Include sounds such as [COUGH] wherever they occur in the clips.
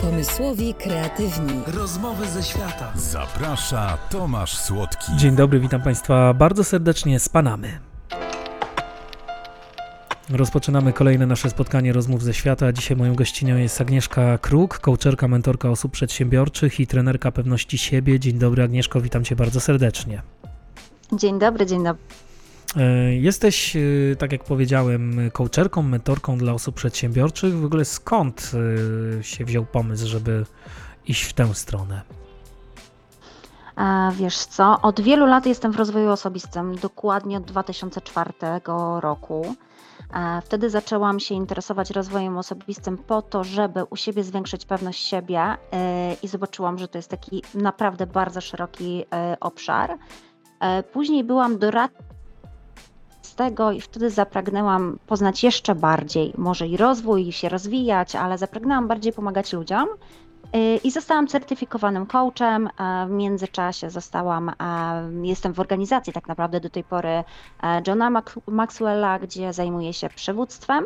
Pomysłowi, kreatywni. Rozmowy ze świata. Zaprasza Tomasz Słodki. Dzień dobry, witam Państwa bardzo serdecznie z Panamy. Rozpoczynamy kolejne nasze spotkanie rozmów ze świata. Dzisiaj moją gościnią jest Agnieszka Kruk, coacherka, mentorka osób przedsiębiorczych i trenerka pewności siebie. Dzień dobry Agnieszko, witam Cię bardzo serdecznie. Dzień dobry, dzień dobry. E, jesteś, e, tak jak powiedziałem, coacherką, mentorką dla osób przedsiębiorczych. W ogóle skąd e, się wziął pomysł, żeby iść w tę stronę? Wiesz co, od wielu lat jestem w rozwoju osobistym, dokładnie od 2004 roku. Wtedy zaczęłam się interesować rozwojem osobistym po to, żeby u siebie zwiększyć pewność siebie i zobaczyłam, że to jest taki naprawdę bardzo szeroki obszar. Później byłam doradcą i wtedy zapragnęłam poznać jeszcze bardziej, może i rozwój, i się rozwijać, ale zapragnęłam bardziej pomagać ludziom. Y, I zostałam certyfikowanym coachem. W międzyczasie zostałam, jestem w organizacji tak naprawdę do tej pory Johna Maxwella, gdzie zajmuję się przywództwem.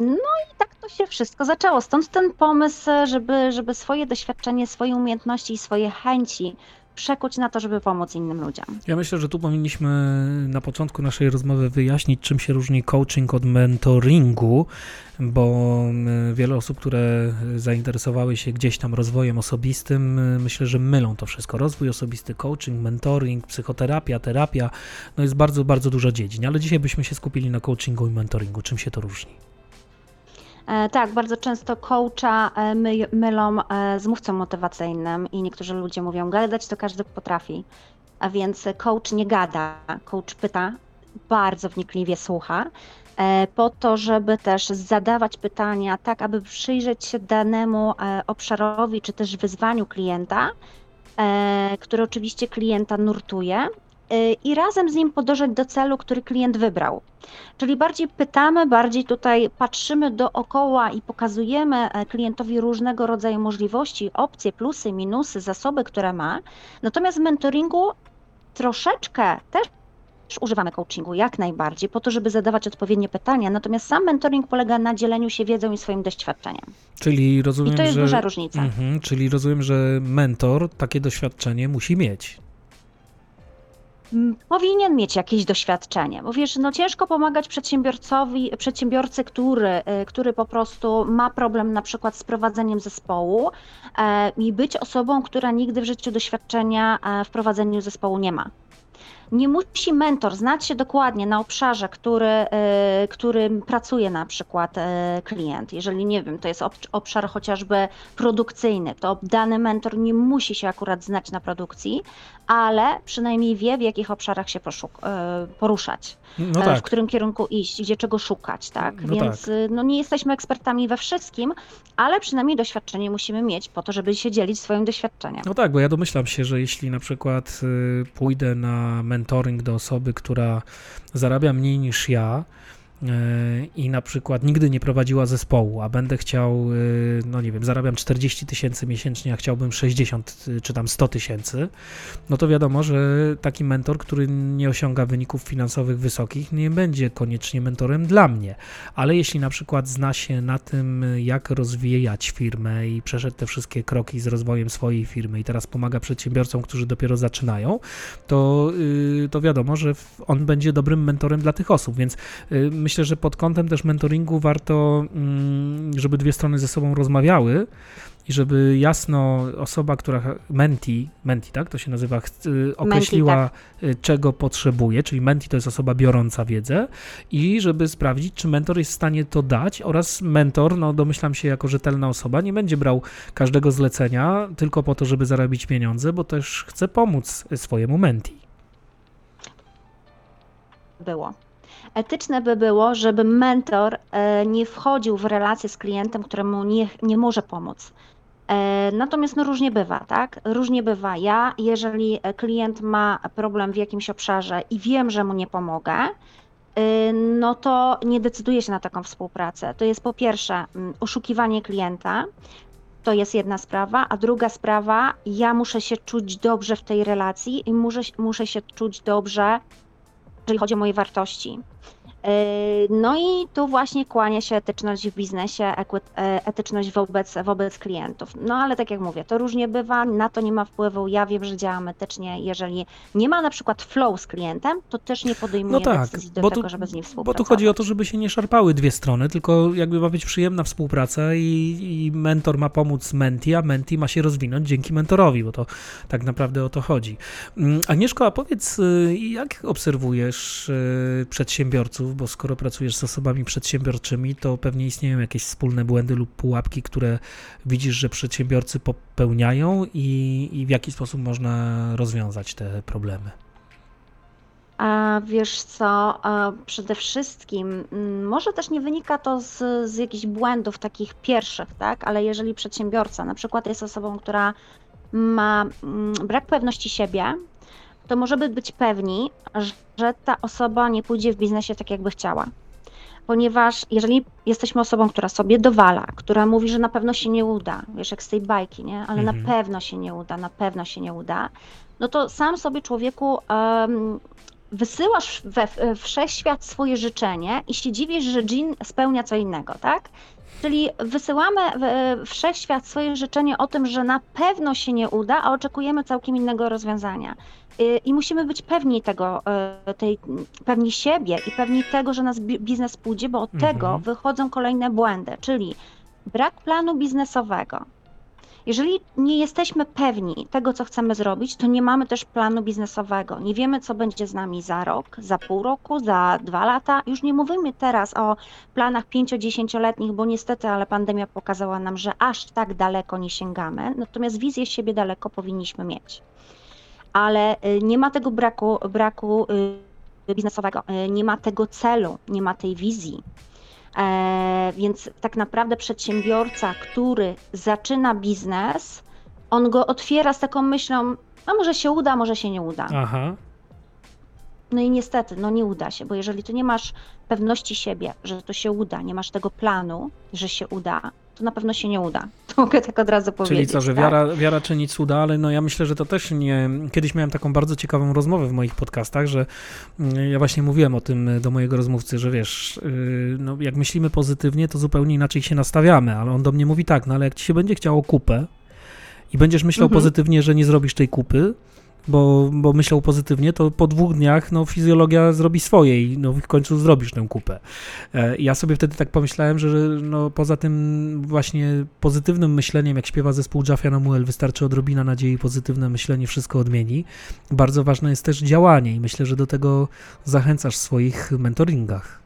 No i tak to się wszystko zaczęło. Stąd ten pomysł, żeby, żeby swoje doświadczenie, swoje umiejętności i swoje chęci przekuć na to, żeby pomóc innym ludziom. Ja myślę, że tu powinniśmy na początku naszej rozmowy wyjaśnić, czym się różni coaching od mentoringu, bo wiele osób, które zainteresowały się gdzieś tam rozwojem osobistym, myślę, że mylą to wszystko. Rozwój osobisty, coaching, mentoring, psychoterapia, terapia, no jest bardzo, bardzo dużo dziedzin, ale dzisiaj byśmy się skupili na coachingu i mentoringu. Czym się to różni? E, tak, bardzo często coacha e, my, mylą e, z mówcą motywacyjnym i niektórzy ludzie mówią, gadać to każdy potrafi. A więc coach nie gada, coach pyta, bardzo wnikliwie słucha, po to, żeby też zadawać pytania tak, aby przyjrzeć się danemu obszarowi czy też wyzwaniu klienta, który oczywiście klienta nurtuje i razem z nim podążać do celu, który klient wybrał. Czyli bardziej pytamy, bardziej tutaj patrzymy dookoła i pokazujemy e, klientowi różnego rodzaju możliwości, opcje, plusy, minusy, zasoby, które ma. Natomiast w mentoringu troszeczkę też używamy coachingu jak najbardziej po to, żeby zadawać odpowiednie pytania, natomiast sam mentoring polega na dzieleniu się wiedzą i swoim doświadczeniem. Czyli rozumiem, I to jest że, duża różnica. Mhm, czyli rozumiem, że mentor takie doświadczenie musi mieć powinien mieć jakieś doświadczenie, bo wiesz, no ciężko pomagać przedsiębiorcowi, przedsiębiorcy, który, y, który po prostu ma problem na przykład z prowadzeniem zespołu e, i być osobą, która nigdy w życiu doświadczenia e, w prowadzeniu zespołu nie ma. Nie musi mentor znać się dokładnie na obszarze, który, e, którym pracuje na przykład e, klient. Jeżeli nie wiem, to jest obszar chociażby produkcyjny, to dany mentor nie musi się akurat znać na produkcji, ale przynajmniej wie, w jakich obszarach się e, poruszać, no tak. w którym kierunku iść, gdzie czego szukać, tak? No Więc tak. no, nie jesteśmy ekspertami we wszystkim, ale przynajmniej doświadczenie musimy mieć po to, żeby się dzielić swoim doświadczeniem. No tak, bo ja domyślam się, że jeśli na przykład y, pójdę na mentor mentoring do osoby, która zarabia mniej niż ja, i na przykład nigdy nie prowadziła zespołu, a będę chciał, y, no nie wiem, zarabiam 40 tysięcy miesięcznie, a chciałbym 60 y, czy tam 100 tysięcy, no to wiadomo, że taki mentor, który nie osiąga wyników finansowych wysokich, nie będzie koniecznie mentorem dla mnie. Ale jeśli na przykład zna się na tym, jak rozwijać firmę i przeszedł te wszystkie kroki z rozwojem swojej firmy i teraz pomaga przedsiębiorcom, którzy dopiero zaczynają, to, y, to wiadomo, że on będzie dobrym mentorem dla tych osób, więc myślę, myślę, że pod kątem też mentoringu warto, mm, żeby dwie strony ze sobą rozmawiały i żeby jasno osoba, która menti, menti, tak to się nazywa, y, określiła menti, tak. Y, czego potrzebuje, czyli menti to jest osoba biorąca wiedzę i żeby sprawdzić, czy mentor jest w stanie to dać oraz mentor, no domyślam się jako rzetelna osoba, nie będzie brał każdego zlecenia tylko po to, żeby zarobić pieniądze, bo też chce pomóc swojemu menti. Było. Etyczne by było, żeby mentor e, nie wchodził w relację z klientem, któremu nie, nie może pomóc. E, natomiast no różnie bywa, tak? Różnie bywa. Ja, jeżeli klient ma problem w jakimś obszarze i wiem, że mu nie pomogę, e, no to nie decyduję się na taką współpracę. To jest po pierwsze oszukiwanie klienta, to jest jedna sprawa, a druga sprawa, ja muszę się czuć dobrze w tej relacji i muszę, muszę się czuć dobrze jeżeli chodzi o moje wartości. No i tu właśnie kłania się etyczność w biznesie, e, etyczność wobec, wobec klientów. No ale tak jak mówię, to różnie bywa, na to nie ma wpływu. Ja wiem, że działam etycznie. Jeżeli nie ma na przykład flow z klientem, to też nie podejmuję No tak, decyzji do bo tego, tu, żeby z nim bo współpracować. tu chodzi o to, żeby się nie szarpały dwie strony, tylko jakby ma być przyjemna współpraca i, i mentor ma pomóc menti, a menti ma się rozwinąć dzięki mentorowi, bo to tak naprawdę o to chodzi. Mm, Agnieszko, a powiedz, y, jak obserwujesz y, przedsiębiorców, bo skoro pracujesz z osobami przedsiębiorczymi, to pewnie istnieją jakieś wspólne błędy lub pułapki, które widzisz, że przedsiębiorcy popełniają i, i w jaki sposób można rozwiązać te problemy. A wiesz co, przede wszystkim, mm, może też nie wynika to z, z jakichś błędów takich pierwszych, tak? Ale jeżeli przedsiębiorca na przykład jest osobą, która ma mm, brak pewności siebie, to możemy być pewni, że ta osoba nie pójdzie w biznesie tak, jakby chciała. Ponieważ jeżeli jesteśmy osobą, która sobie dowala, która mówi, że na pewno się nie uda, wiesz, jak z tej bajki, nie? Ale Mhm. na pewno się nie uda, na pewno się nie uda, no to sam sobie człowieku em, wysyłasz we wszechświat swoje życzenie i się dziwisz, że dżin spełnia co innego, tak? Czyli wysyłamy w wszechświat swoje życzenie o tym, że na pewno się nie uda, a oczekujemy całkiem innego rozwiązania. Y, I musimy być pewni tego, y, tej, pewni siebie i pewni tego, że nasz bi- biznes pójdzie, bo od Mhm. tego wychodzą kolejne błędy, czyli brak planu biznesowego. Jeżeli nie jesteśmy pewni tego, co chcemy zrobić, to nie mamy też planu biznesowego. Nie wiemy, co będzie z nami za rok, za pół roku, za dwa lata. Już nie mówimy teraz o planach 5-10-letnich, bo niestety, ale pandemia pokazała nam, że aż tak daleko nie sięgamy. Natomiast wizję siebie daleko powinniśmy mieć. Ale y, nie ma tego braku, braku y, biznesowego, y, nie ma tego celu, nie ma tej wizji. E, więc tak naprawdę przedsiębiorca, który zaczyna biznes, on go otwiera z taką myślą, a może się uda, może się nie uda. Aha. No i niestety, no nie uda się, bo jeżeli ty nie masz pewności siebie, że to się uda, nie masz tego planu, że się uda, to na pewno się nie uda. [LAUGHS] Mogę tak od razu powiedzieć. Czyli co, że tak? wiara, wiara czyni cuda, ale no ja myślę, że to też nie... Kiedyś miałem taką bardzo ciekawą rozmowę w moich podcastach, że mm, ja właśnie mówiłem o tym do mojego rozmówcy, że wiesz, yy, no jak myślimy pozytywnie, to zupełnie inaczej się nastawiamy, ale on do mnie mówi tak, no ale jak ci się będzie chciało kupę i będziesz myślał Mhm. pozytywnie, że nie zrobisz tej kupy, bo, bo myślał pozytywnie, to po dwóch dniach no, fizjologia zrobi swoje i no, w końcu zrobisz tę kupę. E, Ja sobie wtedy tak pomyślałem, że no, poza tym właśnie pozytywnym myśleniem, jak śpiewa zespół Jaffa Namuel, wystarczy odrobina nadziei, pozytywne myślenie wszystko odmieni. Bardzo ważne jest też działanie i myślę, że do tego zachęcasz w swoich mentoringach.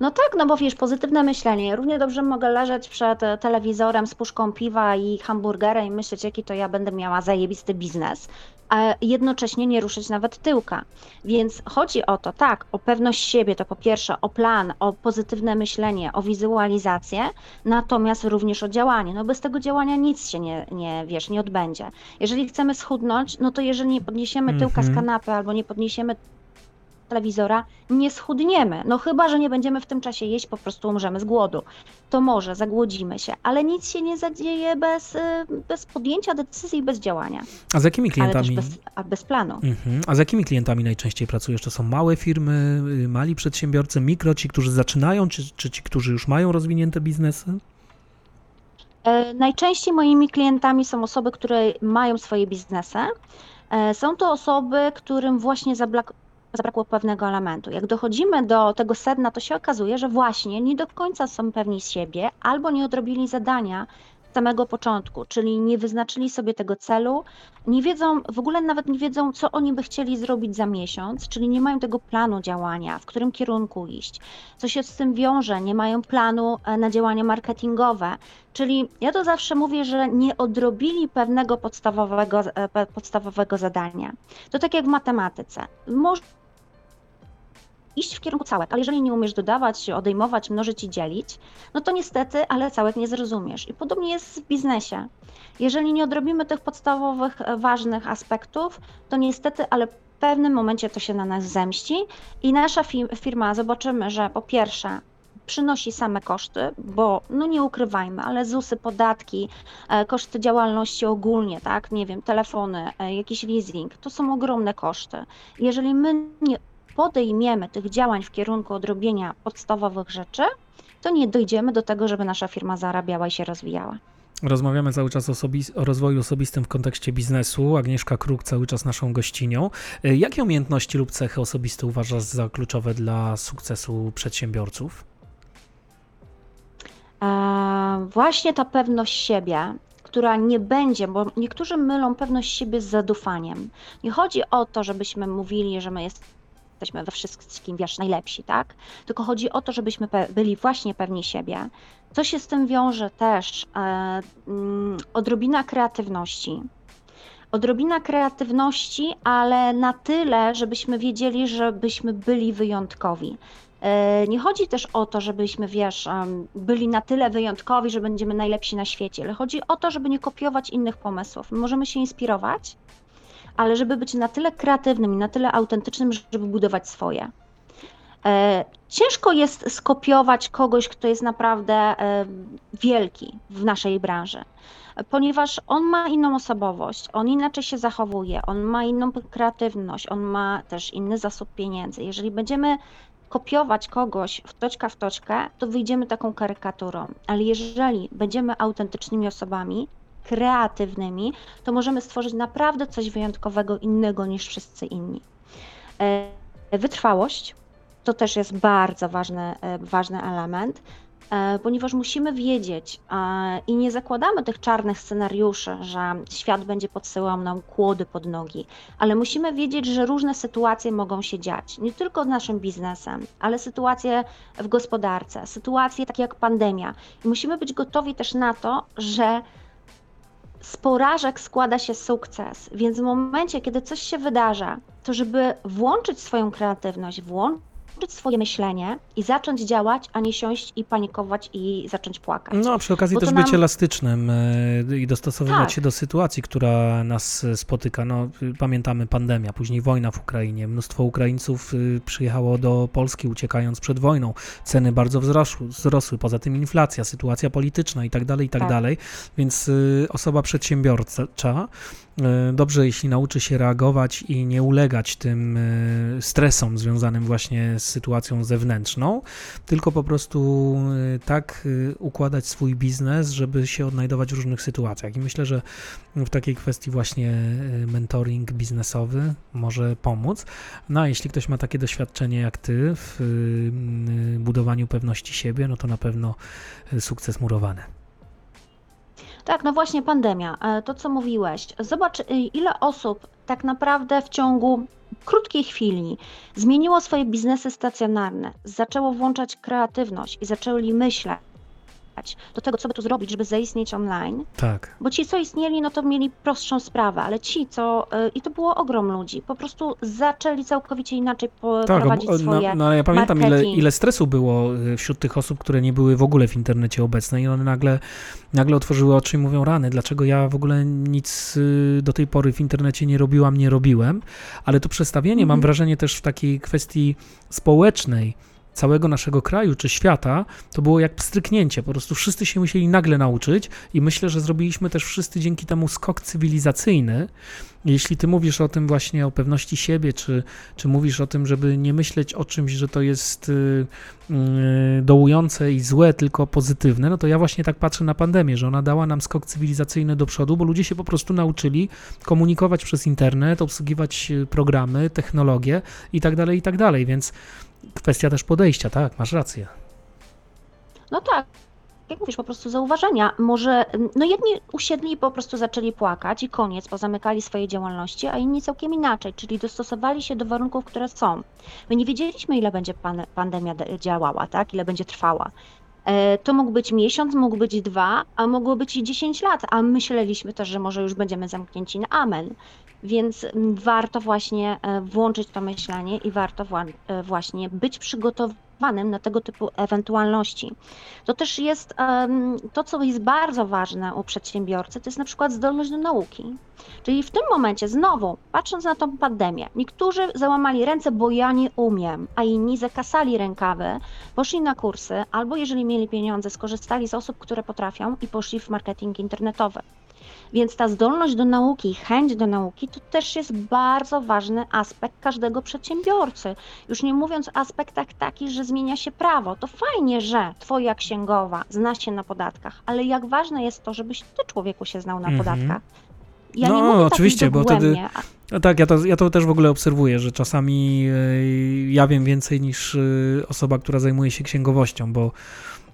No tak, no bo wiesz, pozytywne myślenie. Równie dobrze mogę leżeć przed e, telewizorem z puszką piwa i hamburgerem i myśleć, jaki to ja będę miała zajebisty biznes, a jednocześnie nie ruszyć nawet tyłka. Więc chodzi o to, tak, o pewność siebie, to po pierwsze o plan, o pozytywne myślenie, o wizualizację, natomiast również o działanie. No bez tego działania nic się nie, nie wiesz, nie odbędzie. Jeżeli chcemy schudnąć, no to jeżeli nie podniesiemy tyłka z Mhm. kanapy albo nie podniesiemy telewizora, nie schudniemy. No chyba, że nie będziemy w tym czasie jeść, po prostu umrzemy z głodu. To może zagłodzimy się, ale nic się nie zadzieje bez, y, bez podjęcia decyzji i bez działania, A z jakimi klientami? bez, a bez planu. Mhm. A z jakimi klientami najczęściej pracujesz? To są małe firmy, y, mali przedsiębiorcy, mikro, ci, którzy zaczynają, czy, czy ci, którzy już mają rozwinięte biznesy? E, Najczęściej moimi klientami są osoby, które mają swoje biznesy. E, Są to osoby, którym właśnie zabrakło pewnego elementu. Jak dochodzimy do tego sedna, to się okazuje, że właśnie nie do końca są pewni siebie albo nie odrobili zadania z samego początku, czyli nie wyznaczyli sobie tego celu, nie wiedzą, w ogóle nawet nie wiedzą, co oni by chcieli zrobić za miesiąc, czyli nie mają tego planu działania, w którym kierunku iść. Co się z tym wiąże? Nie mają planu e, na działania marketingowe, Czyli ja to zawsze mówię, że nie odrobili pewnego podstawowego, e, podstawowego zadania. To tak jak w matematyce. Możesz iść w kierunku całek, ale jeżeli nie umiesz dodawać, odejmować, mnożyć i dzielić, no to niestety, ale całek nie zrozumiesz. I podobnie jest w biznesie. Jeżeli nie odrobimy tych podstawowych, e, ważnych aspektów, to niestety, ale w pewnym momencie to się na nas zemści i nasza fi- firma zobaczymy, że po pierwsze przynosi same koszty, bo no nie ukrywajmy, ale ZUSy, podatki, e, koszty działalności ogólnie, tak, nie wiem, telefony, e, jakiś leasing, to są ogromne koszty. Jeżeli my nie podejmiemy tych działań w kierunku odrobienia podstawowych rzeczy, to nie dojdziemy do tego, żeby nasza firma zarabiała i się rozwijała. Rozmawiamy cały czas o, osobis- o rozwoju osobistym w kontekście biznesu. Agnieszka Kruk cały czas naszą gościnią. Y, Jakie umiejętności lub cechy osobiste uważasz za kluczowe dla sukcesu przedsiębiorców? Właśnie ta pewność siebie, która nie będzie, bo niektórzy mylą pewność siebie z zadufaniem. Nie chodzi o to, żebyśmy mówili, że my jesteśmy we wszystkim, wiesz, najlepsi, tak? Tylko chodzi o to, żebyśmy byli właśnie pewni siebie. Co się z tym wiąże też? E, mm, odrobina kreatywności. Odrobina kreatywności, ale na tyle, żebyśmy wiedzieli, żebyśmy byli wyjątkowi. E, Nie chodzi też o to, żebyśmy, wiesz, byli na tyle wyjątkowi, że będziemy najlepsi na świecie, ale chodzi o to, żeby nie kopiować innych pomysłów. My możemy się inspirować, ale żeby być na tyle kreatywnym i na tyle autentycznym, żeby budować swoje. E, Ciężko jest skopiować kogoś, kto jest naprawdę e, wielki w naszej branży, ponieważ on ma inną osobowość, on inaczej się zachowuje, on ma inną kreatywność, on ma też inny zasób pieniędzy. Jeżeli będziemy kopiować kogoś w toczka w toczkę, to wyjdziemy taką karykaturą. Ale jeżeli będziemy autentycznymi osobami, kreatywnymi, to możemy stworzyć naprawdę coś wyjątkowego, innego niż wszyscy inni. E, Wytrwałość to też jest bardzo ważny, e, ważny element, e, ponieważ musimy wiedzieć i nie zakładamy tych czarnych scenariuszy, że świat będzie podsyłał nam kłody pod nogi, ale musimy wiedzieć, że różne sytuacje mogą się dziać, nie tylko z naszym biznesem, ale sytuacje w gospodarce, sytuacje takie jak pandemia. I musimy być gotowi też na to, że z porażek składa się sukces, więc w momencie, kiedy coś się wydarza, to żeby włączyć swoją kreatywność, włączyć swoje myślenie i zacząć działać, a nie siąść i panikować i zacząć płakać. No, a przy okazji też nam- być elastycznym e, i dostosowywać Tak. się do sytuacji, która nas e, spotyka. No, pamiętamy pandemia, później wojna w Ukrainie. Mnóstwo Ukraińców y, przyjechało do Polski uciekając przed wojną. Ceny bardzo wzrosły, wzrosły. poza tym inflacja, sytuacja polityczna i tak dalej, i tak Tak. dalej. Więc y, osoba przedsiębiorcza y, dobrze, jeśli nauczy się reagować i nie ulegać tym stresom związanym właśnie z sytuacją zewnętrzną, tylko po prostu y, tak y, układać swój biznes, żeby się odnajdować w różnych sytuacjach. I myślę, że w takiej kwestii właśnie y, mentoring biznesowy może pomóc. No a jeśli ktoś ma takie doświadczenie jak ty w budowaniu pewności siebie, no to na pewno sukces murowany. Tak, no właśnie pandemia, e, to co mówiłeś. Zobacz, ile osób tak naprawdę w ciągu krótkiej chwili zmieniło swoje biznesy stacjonarne, zaczęło włączać kreatywność i zaczęli myśleć do tego, co by tu zrobić, żeby zaistnieć online. Tak. Bo ci, co istnieli, no to mieli prostszą sprawę, ale ci, co. y, I to było ogrom ludzi, po prostu zaczęli całkowicie inaczej Tak, prowadzić bo- swoje. no, no ja pamiętam, ile, marketing. ile stresu było y, wśród tych osób, które nie były w ogóle w internecie obecne i one nagle, nagle otworzyły oczy i mówią, rany, dlaczego ja w ogóle nic y, do tej pory w internecie nie robiłam, nie robiłem, ale to przestawienie, mam Mhm. wrażenie też w takiej kwestii społecznej, całego naszego kraju czy świata, to było jak pstryknięcie. Po prostu wszyscy się musieli nagle nauczyć i myślę, że zrobiliśmy też wszyscy dzięki temu skok cywilizacyjny. Jeśli ty mówisz o tym właśnie, o pewności siebie, czy, czy mówisz o tym, żeby nie myśleć o czymś, że to jest y, y, dołujące i złe, tylko pozytywne, no to ja właśnie tak patrzę na pandemię, że ona dała nam skok cywilizacyjny do przodu, bo ludzie się po prostu nauczyli komunikować przez internet, obsługiwać y, programy, technologie i tak dalej, i tak dalej, więc kwestia też podejścia, tak, masz rację. No tak. Jak mówisz, po prostu zauważenia. Może, no jedni usiedli i po prostu zaczęli płakać i koniec, pozamykali swoje działalności, a inni całkiem inaczej, czyli dostosowali się do warunków, które są. My nie wiedzieliśmy, ile będzie pan, pandemia de- działała, tak? Ile będzie trwała. E, To mógł być miesiąc, mógł być dwa, a mogło być i 10 lat, a myśleliśmy też, że może już będziemy zamknięci na amen. Więc mm, warto właśnie e, włączyć to myślenie i warto e, właśnie być przygotowanym na tego typu ewentualności. To też jest to, co jest bardzo ważne u przedsiębiorcy, to jest na przykład zdolność do nauki. Czyli w tym momencie, znowu, patrząc na tą pandemię, niektórzy załamali ręce, bo ja nie umiem, a inni zakasali rękawy, poszli na kursy, albo jeżeli mieli pieniądze, skorzystali z osób, które potrafią i poszli w marketing internetowy. Więc ta zdolność do nauki, chęć do nauki to też jest bardzo ważny aspekt każdego przedsiębiorcy. Już nie mówiąc o aspektach takich, że zmienia się prawo. To fajnie, że twoja księgowa zna się na podatkach, ale jak ważne jest to, żebyś ty człowieku się znał na Mhm. podatkach. Ja No, nie mówię tak oczywiście, bo wtedy- No tak, ja to, ja to też w ogóle obserwuję, że czasami e, ja wiem więcej niż e, osoba, która zajmuje się księgowością, bo,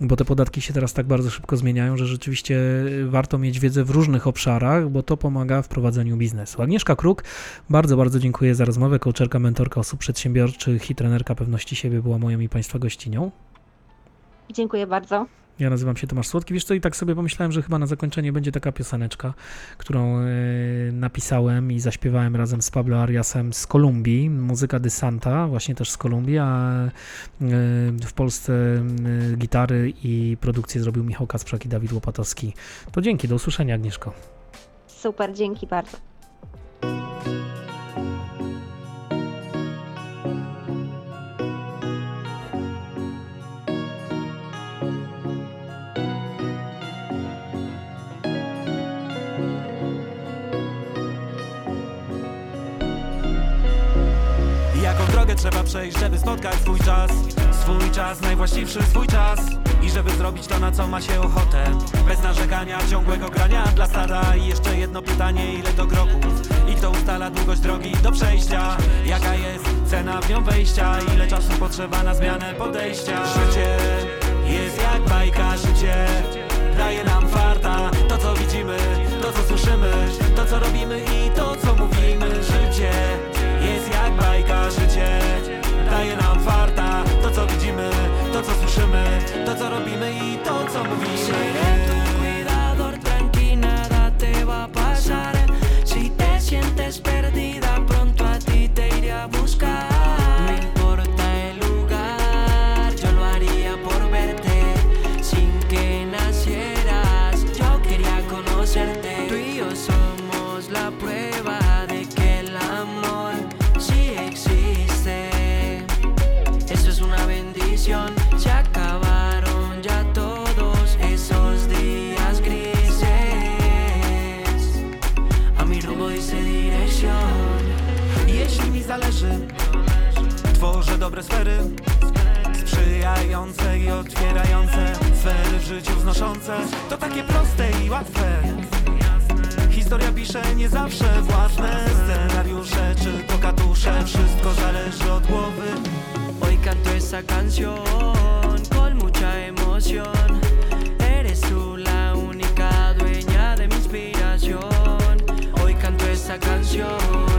bo te podatki się teraz tak bardzo szybko zmieniają, że rzeczywiście warto mieć wiedzę w różnych obszarach, bo to pomaga w prowadzeniu biznesu. Agnieszka Kruk, bardzo, bardzo dziękuję za rozmowę. Coacherka, mentorka osób przedsiębiorczych i trenerka pewności siebie była moją i Państwa gościnią. Dziękuję bardzo. Ja nazywam się Tomasz Słodki. Wiesz co, i tak sobie pomyślałem, że chyba na zakończenie będzie taka pioseneczka, którą e, napisałem i zaśpiewałem razem z Pablo Ariasem z Kolumbii, muzyka de Santa, właśnie też z Kolumbii, a e, w Polsce e, gitary i produkcję zrobił Michał Kasprzak i Dawid Łopatowski. To dzięki, do usłyszenia Agnieszko. Super, dzięki bardzo. Drogę trzeba przejść, żeby spotkać swój czas. Swój czas, najwłaściwszy swój czas. I żeby zrobić to, na co ma się ochotę. Bez narzekania, ciągłego grania dla stada. I jeszcze jedno pytanie, ile to kroków? I kto ustala długość drogi do przejścia? Jaka jest cena w nią wejścia? Ile czasu potrzeba na zmianę podejścia? Życie jest jak bajka, życie Daje nam farta, to co widzimy, to co słyszymy. To co robimy i to dobre sfery Sprzyjające i otwierające Sfery w życiu wznoszące. To takie proste i łatwe. Historia pisze nie zawsze własne. Scenariusze Czy to katusze, wszystko zależy od głowy. Hoy canto esa canción con mucha emoción. Eres tú la única dueña de mi inspiración. Hoy canto esa canción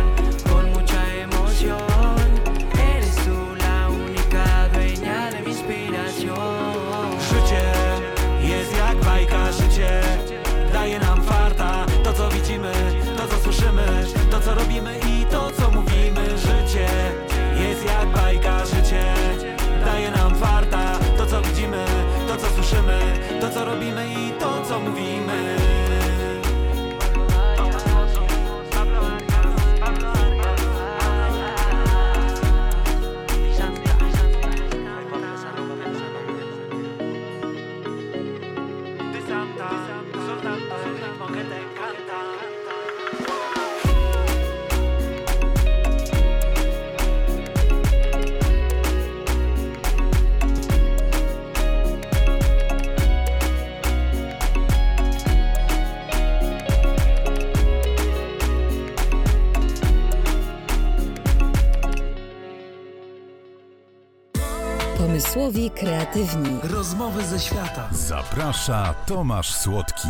kreatywni. Rozmowy ze świata. Zaprasza Tomasz Słodki.